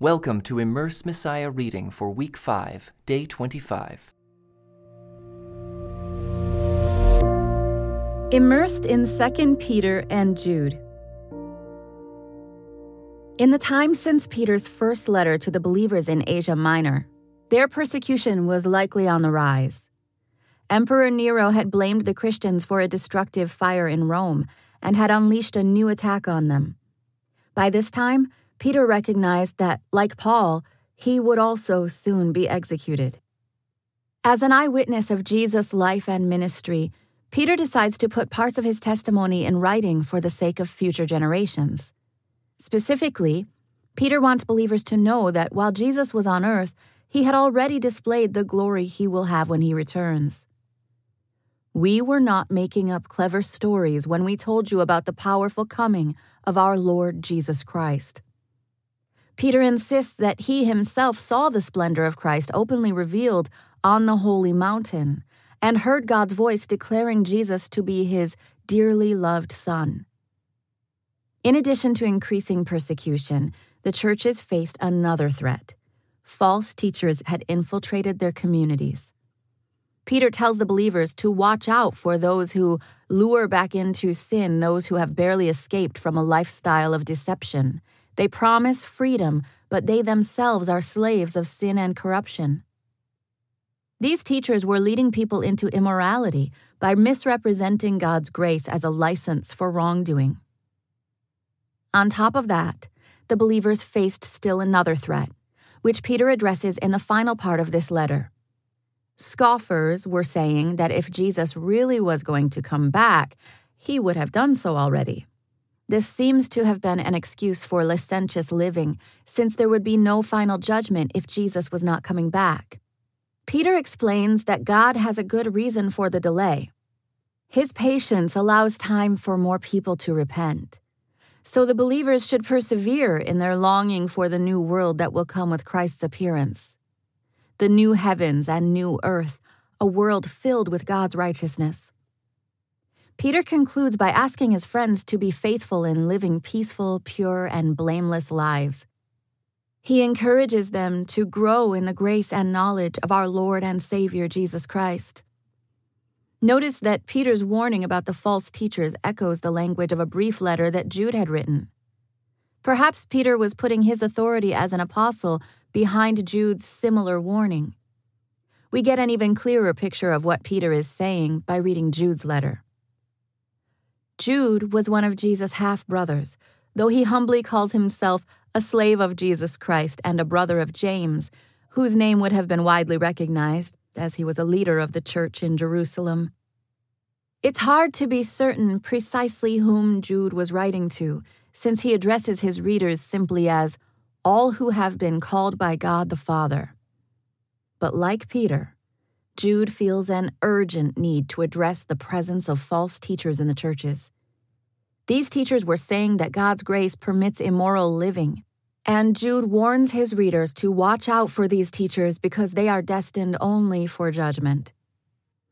Welcome to Immerse Messiah reading for week 5, day 25. Immersed in 2 Peter and Jude. In the time since Peter's first letter to the believers in Asia Minor, their persecution was likely on the rise. Emperor Nero had blamed the Christians for a destructive fire in Rome and had unleashed a new attack on them. By this time, Peter recognized that, like Paul, he would also soon be executed. As an eyewitness of Jesus' life and ministry, Peter decides to put parts of his testimony in writing for the sake of future generations. Specifically, Peter wants believers to know that while Jesus was on earth, he had already displayed the glory he will have when he returns. We were not making up clever stories when we told you about the powerful coming of our Lord Jesus Christ. Peter insists that he himself saw the splendor of Christ openly revealed on the holy mountain and heard God's voice declaring Jesus to be his dearly loved Son. In addition to increasing persecution, the churches faced another threat. False teachers had infiltrated their communities. Peter tells the believers to watch out for those who lure back into sin those who have barely escaped from a lifestyle of deception they promise freedom, but they themselves are slaves of sin and corruption. These teachers were leading people into immorality by misrepresenting God's grace as a license for wrongdoing. On top of that, the believers faced still another threat, which Peter addresses in the final part of this letter. Scoffers were saying that if Jesus really was going to come back, he would have done so already. This seems to have been an excuse for licentious living, since there would be no final judgment if Jesus was not coming back. Peter explains that God has a good reason for the delay. His patience allows time for more people to repent. So the believers should persevere in their longing for the new world that will come with Christ's appearance. The new heavens and new earth, a world filled with God's righteousness. Peter concludes by asking his friends to be faithful in living peaceful, pure, and blameless lives. He encourages them to grow in the grace and knowledge of our Lord and Savior Jesus Christ. Notice that Peter's warning about the false teachers echoes the language of a brief letter that Jude had written. Perhaps Peter was putting his authority as an apostle behind Jude's similar warning. We get an even clearer picture of what Peter is saying by reading Jude's letter. Jude was one of Jesus' half brothers, though he humbly calls himself a slave of Jesus Christ and a brother of James, whose name would have been widely recognized, as he was a leader of the church in Jerusalem. It's hard to be certain precisely whom Jude was writing to, since he addresses his readers simply as all who have been called by God the Father. But like Peter, Jude feels an urgent need to address the presence of false teachers in the churches. These teachers were saying that God's grace permits immoral living, and Jude warns his readers to watch out for these teachers because they are destined only for judgment.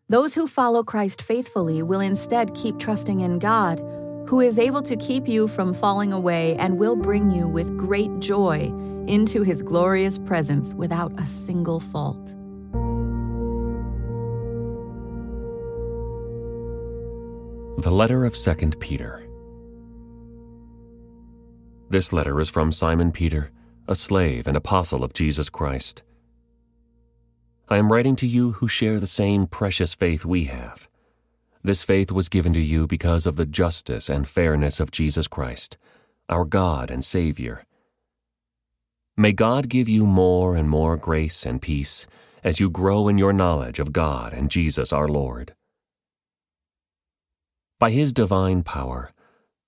Those who follow Christ faithfully will instead keep trusting in God, who is able to keep you from falling away and will bring you with great joy into his glorious presence without a single fault. The letter of 2 Peter. This letter is from Simon Peter, a slave and apostle of Jesus Christ. I am writing to you who share the same precious faith we have. This faith was given to you because of the justice and fairness of Jesus Christ, our God and Savior. May God give you more and more grace and peace as you grow in your knowledge of God and Jesus our Lord. By His divine power,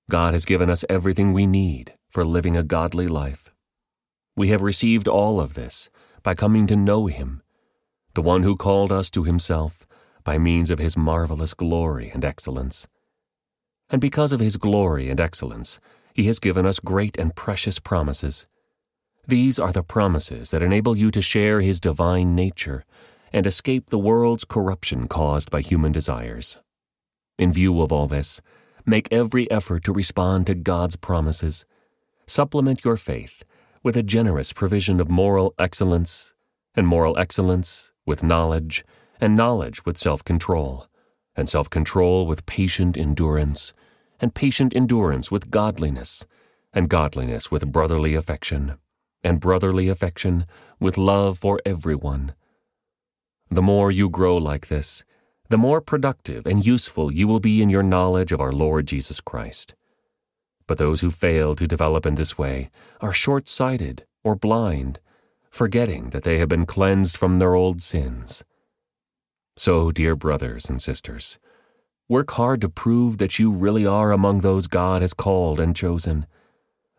God has given us everything we need for living a godly life. We have received all of this by coming to know Him, the one who called us to Himself by means of His marvelous glory and excellence. And because of His glory and excellence, He has given us great and precious promises. These are the promises that enable you to share His divine nature and escape the world's corruption caused by human desires. In view of all this, make every effort to respond to God's promises. Supplement your faith with a generous provision of moral excellence, and moral excellence with knowledge, and knowledge with self control, and self control with patient endurance, and patient endurance with godliness, and godliness with brotherly affection, and brotherly affection with love for everyone. The more you grow like this, the more productive and useful you will be in your knowledge of our Lord Jesus Christ. But those who fail to develop in this way are short sighted or blind, forgetting that they have been cleansed from their old sins. So, dear brothers and sisters, work hard to prove that you really are among those God has called and chosen.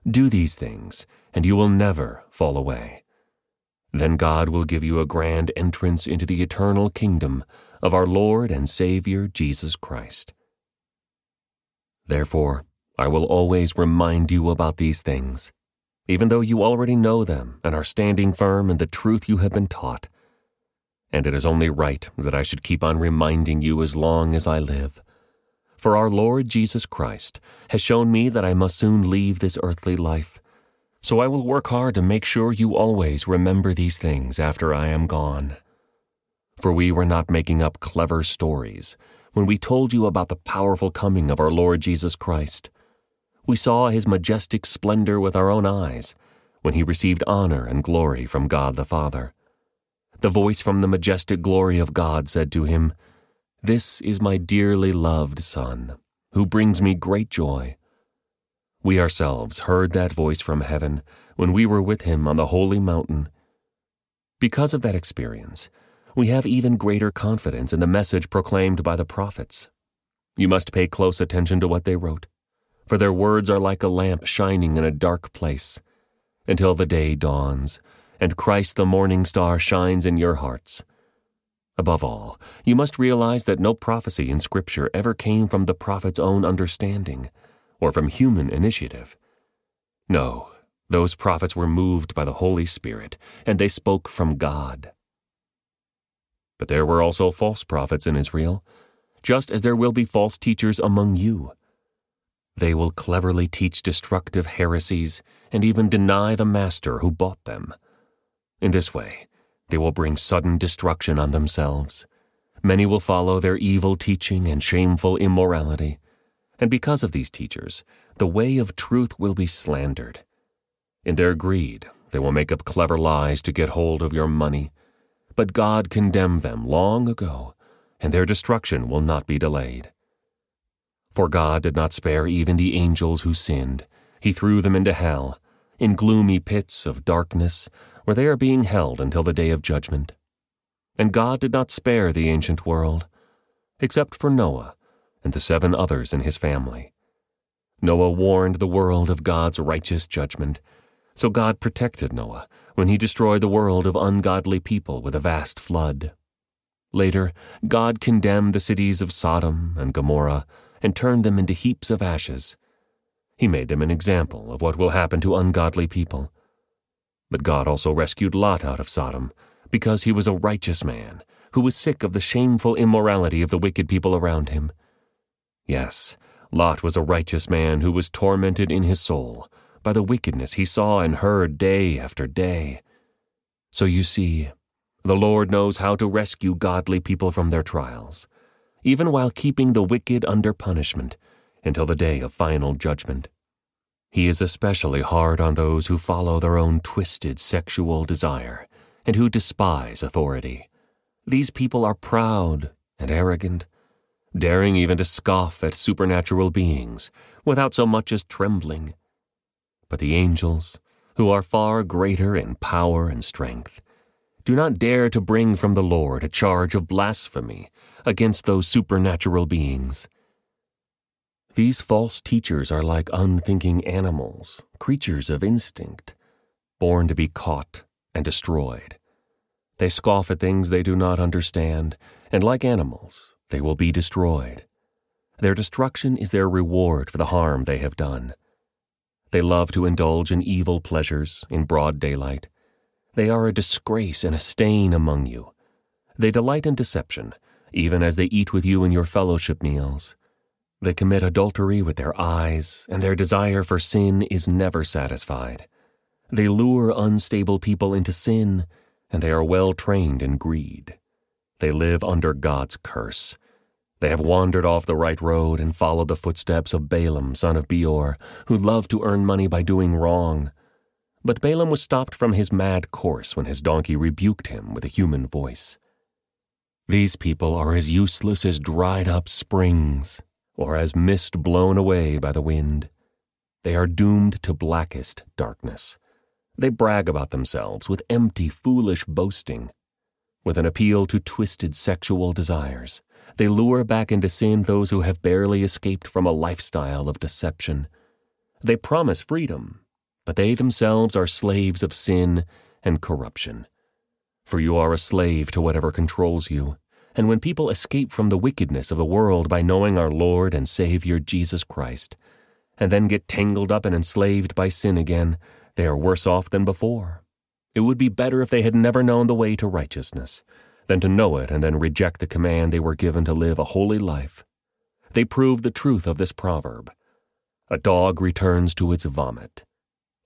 Do these things, and you will never fall away. Then God will give you a grand entrance into the eternal kingdom of our Lord and Savior Jesus Christ. Therefore, I will always remind you about these things, even though you already know them and are standing firm in the truth you have been taught. And it is only right that I should keep on reminding you as long as I live. For our Lord Jesus Christ has shown me that I must soon leave this earthly life. So I will work hard to make sure you always remember these things after I am gone. For we were not making up clever stories when we told you about the powerful coming of our Lord Jesus Christ we saw his majestic splendor with our own eyes when he received honor and glory from God the Father. The voice from the majestic glory of God said to him, This is my dearly loved Son, who brings me great joy. We ourselves heard that voice from heaven when we were with him on the holy mountain. Because of that experience, we have even greater confidence in the message proclaimed by the prophets. You must pay close attention to what they wrote for their words are like a lamp shining in a dark place, until the day dawns, and Christ the morning star shines in your hearts. Above all, you must realize that no prophecy in Scripture ever came from the prophet's own understanding, or from human initiative. No, those prophets were moved by the Holy Spirit, and they spoke from God. But there were also false prophets in Israel, just as there will be false teachers among you. They will cleverly teach destructive heresies and even deny the master who bought them. In this way, they will bring sudden destruction on themselves. Many will follow their evil teaching and shameful immorality. And because of these teachers, the way of truth will be slandered. In their greed, they will make up clever lies to get hold of your money. But God condemned them long ago, and their destruction will not be delayed. For God did not spare even the angels who sinned. He threw them into hell, in gloomy pits of darkness, where they are being held until the day of judgment. And God did not spare the ancient world, except for Noah and the seven others in his family. Noah warned the world of God's righteous judgment, so God protected Noah when he destroyed the world of ungodly people with a vast flood. Later, God condemned the cities of Sodom and Gomorrah and turned them into heaps of ashes. He made them an example of what will happen to ungodly people. But God also rescued Lot out of Sodom, because he was a righteous man who was sick of the shameful immorality of the wicked people around him. Yes, Lot was a righteous man who was tormented in his soul by the wickedness he saw and heard day after day. So you see, the Lord knows how to rescue godly people from their trials even while keeping the wicked under punishment until the day of final judgment. He is especially hard on those who follow their own twisted sexual desire and who despise authority. These people are proud and arrogant, daring even to scoff at supernatural beings without so much as trembling. But the angels, who are far greater in power and strength, do not dare to bring from the Lord a charge of blasphemy against those supernatural beings. These false teachers are like unthinking animals, creatures of instinct, born to be caught and destroyed. They scoff at things they do not understand, and like animals, they will be destroyed. Their destruction is their reward for the harm they have done. They love to indulge in evil pleasures in broad daylight. They are a disgrace and a stain among you. They delight in deception even as they eat with you in your fellowship meals. They commit adultery with their eyes, and their desire for sin is never satisfied. They lure unstable people into sin, and they are well trained in greed. They live under God's curse. They have wandered off the right road and followed the footsteps of Balaam, son of Beor, who loved to earn money by doing wrong. But Balaam was stopped from his mad course when his donkey rebuked him with a human voice. These people are as useless as dried up springs, or as mist blown away by the wind. They are doomed to blackest darkness. They brag about themselves with empty, foolish boasting. With an appeal to twisted sexual desires, they lure back into sin those who have barely escaped from a lifestyle of deception. They promise freedom, but they themselves are slaves of sin and corruption. For you are a slave to whatever controls you. And when people escape from the wickedness of the world by knowing our Lord and Savior Jesus Christ, and then get tangled up and enslaved by sin again, they are worse off than before. It would be better if they had never known the way to righteousness than to know it and then reject the command they were given to live a holy life. They prove the truth of this proverb A dog returns to its vomit.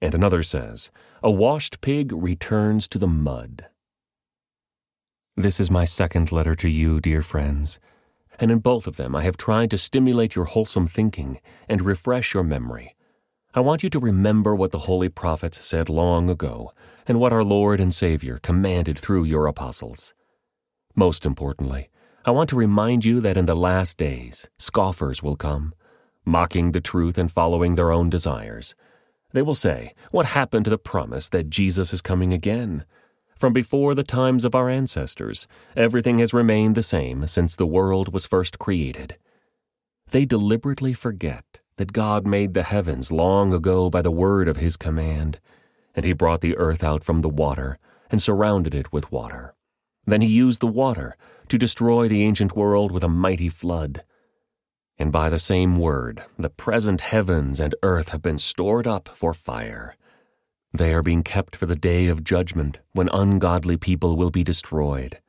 And another says, A washed pig returns to the mud. This is my second letter to you, dear friends, and in both of them I have tried to stimulate your wholesome thinking and refresh your memory. I want you to remember what the holy prophets said long ago and what our Lord and Savior commanded through your apostles. Most importantly, I want to remind you that in the last days, scoffers will come, mocking the truth and following their own desires. They will say, What happened to the promise that Jesus is coming again? From before the times of our ancestors, everything has remained the same since the world was first created. They deliberately forget that God made the heavens long ago by the word of his command, and he brought the earth out from the water and surrounded it with water. Then he used the water to destroy the ancient world with a mighty flood. And by the same word, the present heavens and earth have been stored up for fire. They are being kept for the day of judgment, when ungodly people will be destroyed.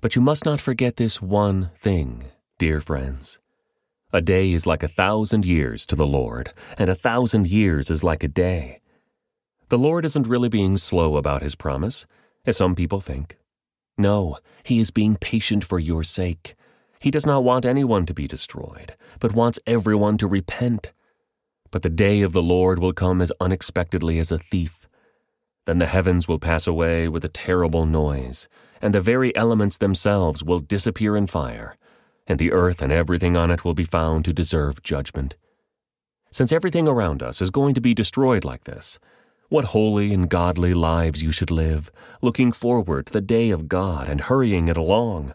But you must not forget this one thing, dear friends. A day is like a thousand years to the Lord, and a thousand years is like a day. The Lord isn't really being slow about his promise, as some people think. No, he is being patient for your sake. He does not want anyone to be destroyed, but wants everyone to repent. But the day of the Lord will come as unexpectedly as a thief. Then the heavens will pass away with a terrible noise, and the very elements themselves will disappear in fire, and the earth and everything on it will be found to deserve judgment. Since everything around us is going to be destroyed like this, what holy and godly lives you should live, looking forward to the day of God and hurrying it along.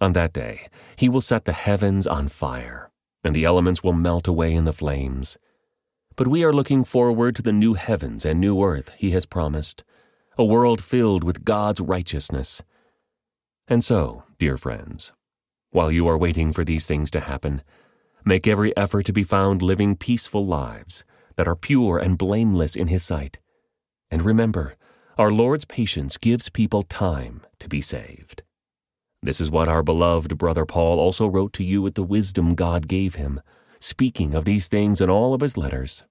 On that day, He will set the heavens on fire, and the elements will melt away in the flames. But we are looking forward to the new heavens and new earth he has promised, a world filled with God's righteousness. And so, dear friends, while you are waiting for these things to happen, make every effort to be found living peaceful lives that are pure and blameless in his sight. And remember, our Lord's patience gives people time to be saved. This is what our beloved brother Paul also wrote to you with the wisdom God gave him speaking of these things in all of his letters.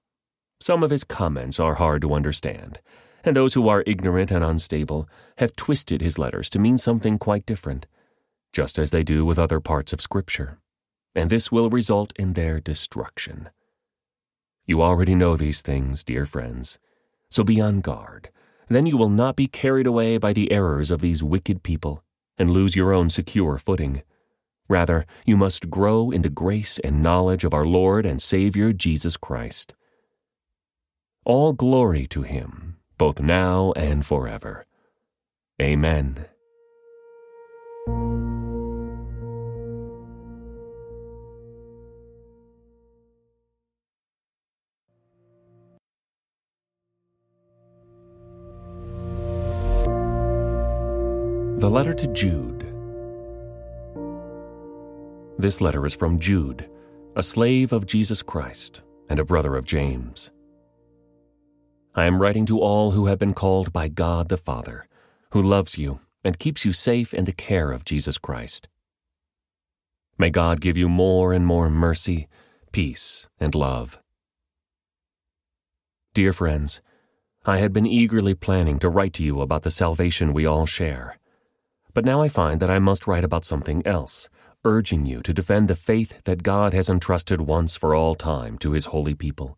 Some of his comments are hard to understand, and those who are ignorant and unstable have twisted his letters to mean something quite different, just as they do with other parts of Scripture, and this will result in their destruction. You already know these things, dear friends, so be on guard. Then you will not be carried away by the errors of these wicked people and lose your own secure footing. Rather, you must grow in the grace and knowledge of our Lord and Savior Jesus Christ. All glory to Him, both now and forever. Amen. The letter to Jude. This letter is from Jude, a slave of Jesus Christ and a brother of James. I am writing to all who have been called by God the Father, who loves you and keeps you safe in the care of Jesus Christ. May God give you more and more mercy, peace, and love. Dear friends, I had been eagerly planning to write to you about the salvation we all share. But now I find that I must write about something else, urging you to defend the faith that God has entrusted once for all time to his holy people.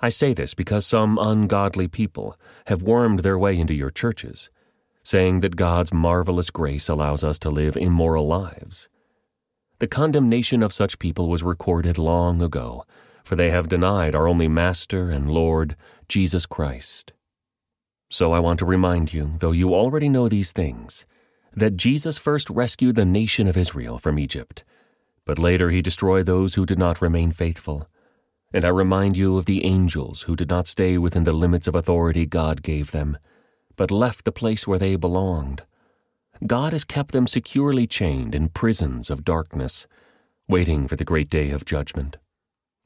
I say this because some ungodly people have wormed their way into your churches, saying that God's marvelous grace allows us to live immoral lives. The condemnation of such people was recorded long ago, for they have denied our only Master and Lord, Jesus Christ. So I want to remind you, though you already know these things, that Jesus first rescued the nation of Israel from Egypt, but later he destroyed those who did not remain faithful and I remind you of the angels who did not stay within the limits of authority God gave them, but left the place where they belonged. God has kept them securely chained in prisons of darkness, waiting for the great day of judgment.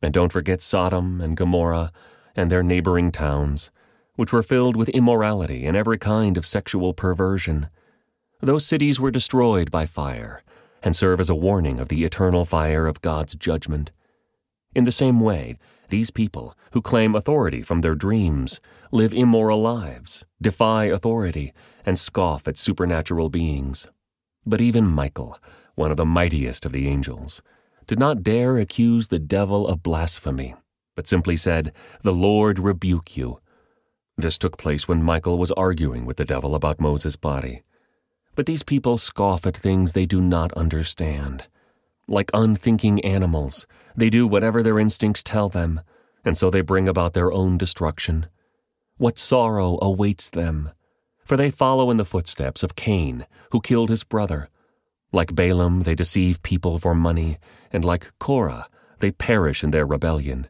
And don't forget Sodom and Gomorrah and their neighboring towns, which were filled with immorality and every kind of sexual perversion. Those cities were destroyed by fire and serve as a warning of the eternal fire of God's judgment. In the same way, these people, who claim authority from their dreams, live immoral lives, defy authority, and scoff at supernatural beings. But even Michael, one of the mightiest of the angels, did not dare accuse the devil of blasphemy, but simply said, The Lord rebuke you. This took place when Michael was arguing with the devil about Moses' body. But these people scoff at things they do not understand. Like unthinking animals, they do whatever their instincts tell them, and so they bring about their own destruction. What sorrow awaits them! For they follow in the footsteps of Cain, who killed his brother. Like Balaam, they deceive people for money, and like Korah, they perish in their rebellion.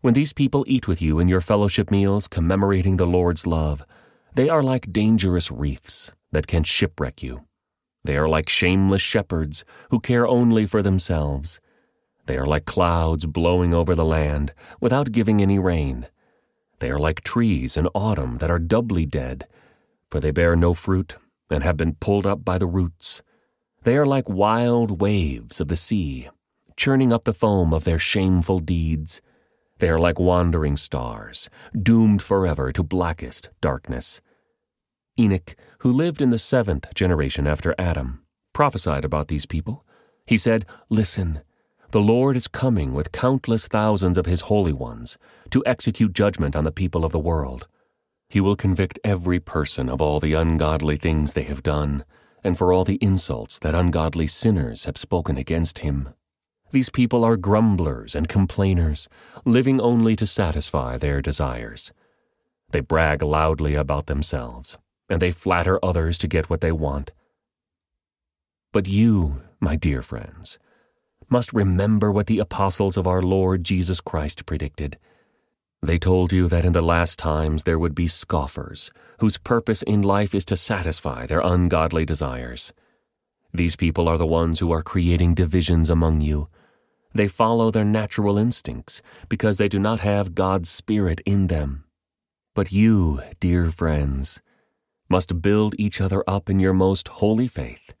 When these people eat with you in your fellowship meals commemorating the Lord's love, they are like dangerous reefs that can shipwreck you. They are like shameless shepherds who care only for themselves. They are like clouds blowing over the land without giving any rain. They are like trees in autumn that are doubly dead, for they bear no fruit and have been pulled up by the roots. They are like wild waves of the sea, churning up the foam of their shameful deeds. They are like wandering stars, doomed forever to blackest darkness. Enoch, who lived in the seventh generation after Adam, prophesied about these people. He said, Listen, the Lord is coming with countless thousands of his holy ones to execute judgment on the people of the world. He will convict every person of all the ungodly things they have done, and for all the insults that ungodly sinners have spoken against him. These people are grumblers and complainers, living only to satisfy their desires. They brag loudly about themselves, and they flatter others to get what they want. But you, my dear friends, must remember what the apostles of our Lord Jesus Christ predicted. They told you that in the last times there would be scoffers, whose purpose in life is to satisfy their ungodly desires. These people are the ones who are creating divisions among you. They follow their natural instincts because they do not have God's Spirit in them. But you, dear friends, must build each other up in your most holy faith.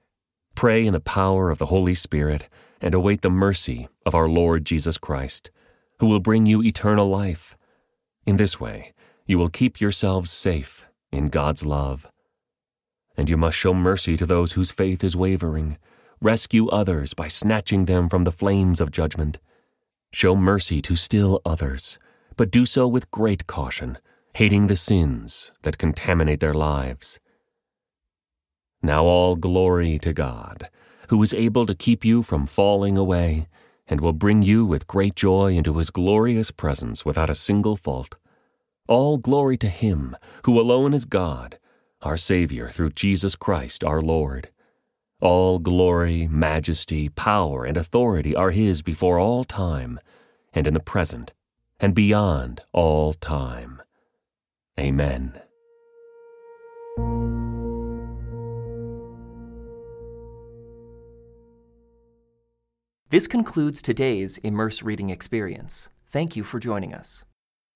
Pray in the power of the Holy Spirit and await the mercy of our Lord Jesus Christ, who will bring you eternal life. In this way, you will keep yourselves safe in God's love. And you must show mercy to those whose faith is wavering, rescue others by snatching them from the flames of judgment. Show mercy to still others, but do so with great caution, hating the sins that contaminate their lives. Now all glory to God who is able to keep you from falling away, and will bring you with great joy into his glorious presence without a single fault. All glory to him, who alone is God, our Savior through Jesus Christ our Lord. All glory, majesty, power, and authority are his before all time, and in the present, and beyond all time. Amen. This concludes today's Immerse Reading Experience. Thank you for joining us.